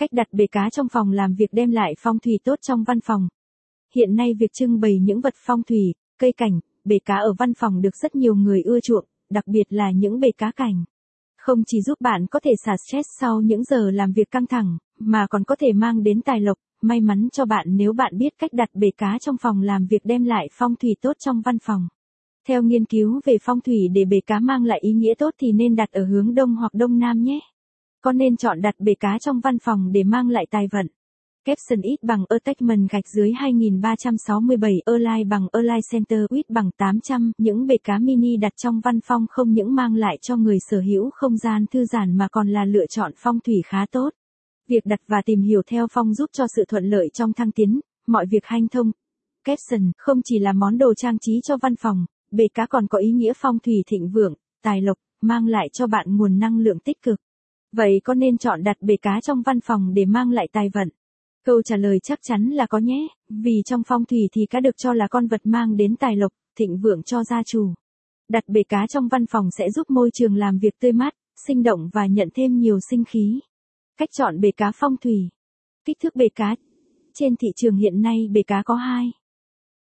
Cách đặt bể cá trong phòng làm việc đem lại phong thủy tốt trong văn phòng. Hiện nay việc trưng bày những vật phong thủy, cây cảnh, bể cá ở văn phòng được rất nhiều người ưa chuộng, đặc biệt là những bể cá cảnh. Không chỉ giúp bạn có thể xả stress sau những giờ làm việc căng thẳng, mà còn có thể mang đến tài lộc, may mắn cho bạn nếu bạn biết cách đặt bể cá trong phòng làm việc đem lại phong thủy tốt trong văn phòng. Theo nghiên cứu về phong thủy để bể cá mang lại ý nghĩa tốt thì nên đặt ở hướng đông hoặc đông nam nhé. Có nên chọn đặt bể cá trong văn phòng để mang lại tài vận. Capson ít bằng attachment gạch dưới 2367 Align bằng Align Center ít bằng 800. Những bể cá mini đặt trong văn phòng không những mang lại cho người sở hữu không gian thư giãn mà còn là lựa chọn phong thủy khá tốt. Việc đặt và tìm hiểu theo phong giúp cho sự thuận lợi trong thăng tiến, mọi việc hanh thông. Capson không chỉ là món đồ trang trí cho văn phòng, bể cá còn có ý nghĩa phong thủy thịnh vượng, tài lộc, mang lại cho bạn nguồn năng lượng tích cực. Vậy có nên chọn đặt bể cá trong văn phòng để mang lại tài vận? Câu trả lời chắc chắn là có nhé, vì trong phong thủy thì cá được cho là con vật mang đến tài lộc, thịnh vượng cho gia chủ. Đặt bể cá trong văn phòng sẽ giúp môi trường làm việc tươi mát, sinh động và nhận thêm nhiều sinh khí. Cách chọn bể cá phong thủy. Kích thước bể cá. Trên thị trường hiện nay bể cá có hai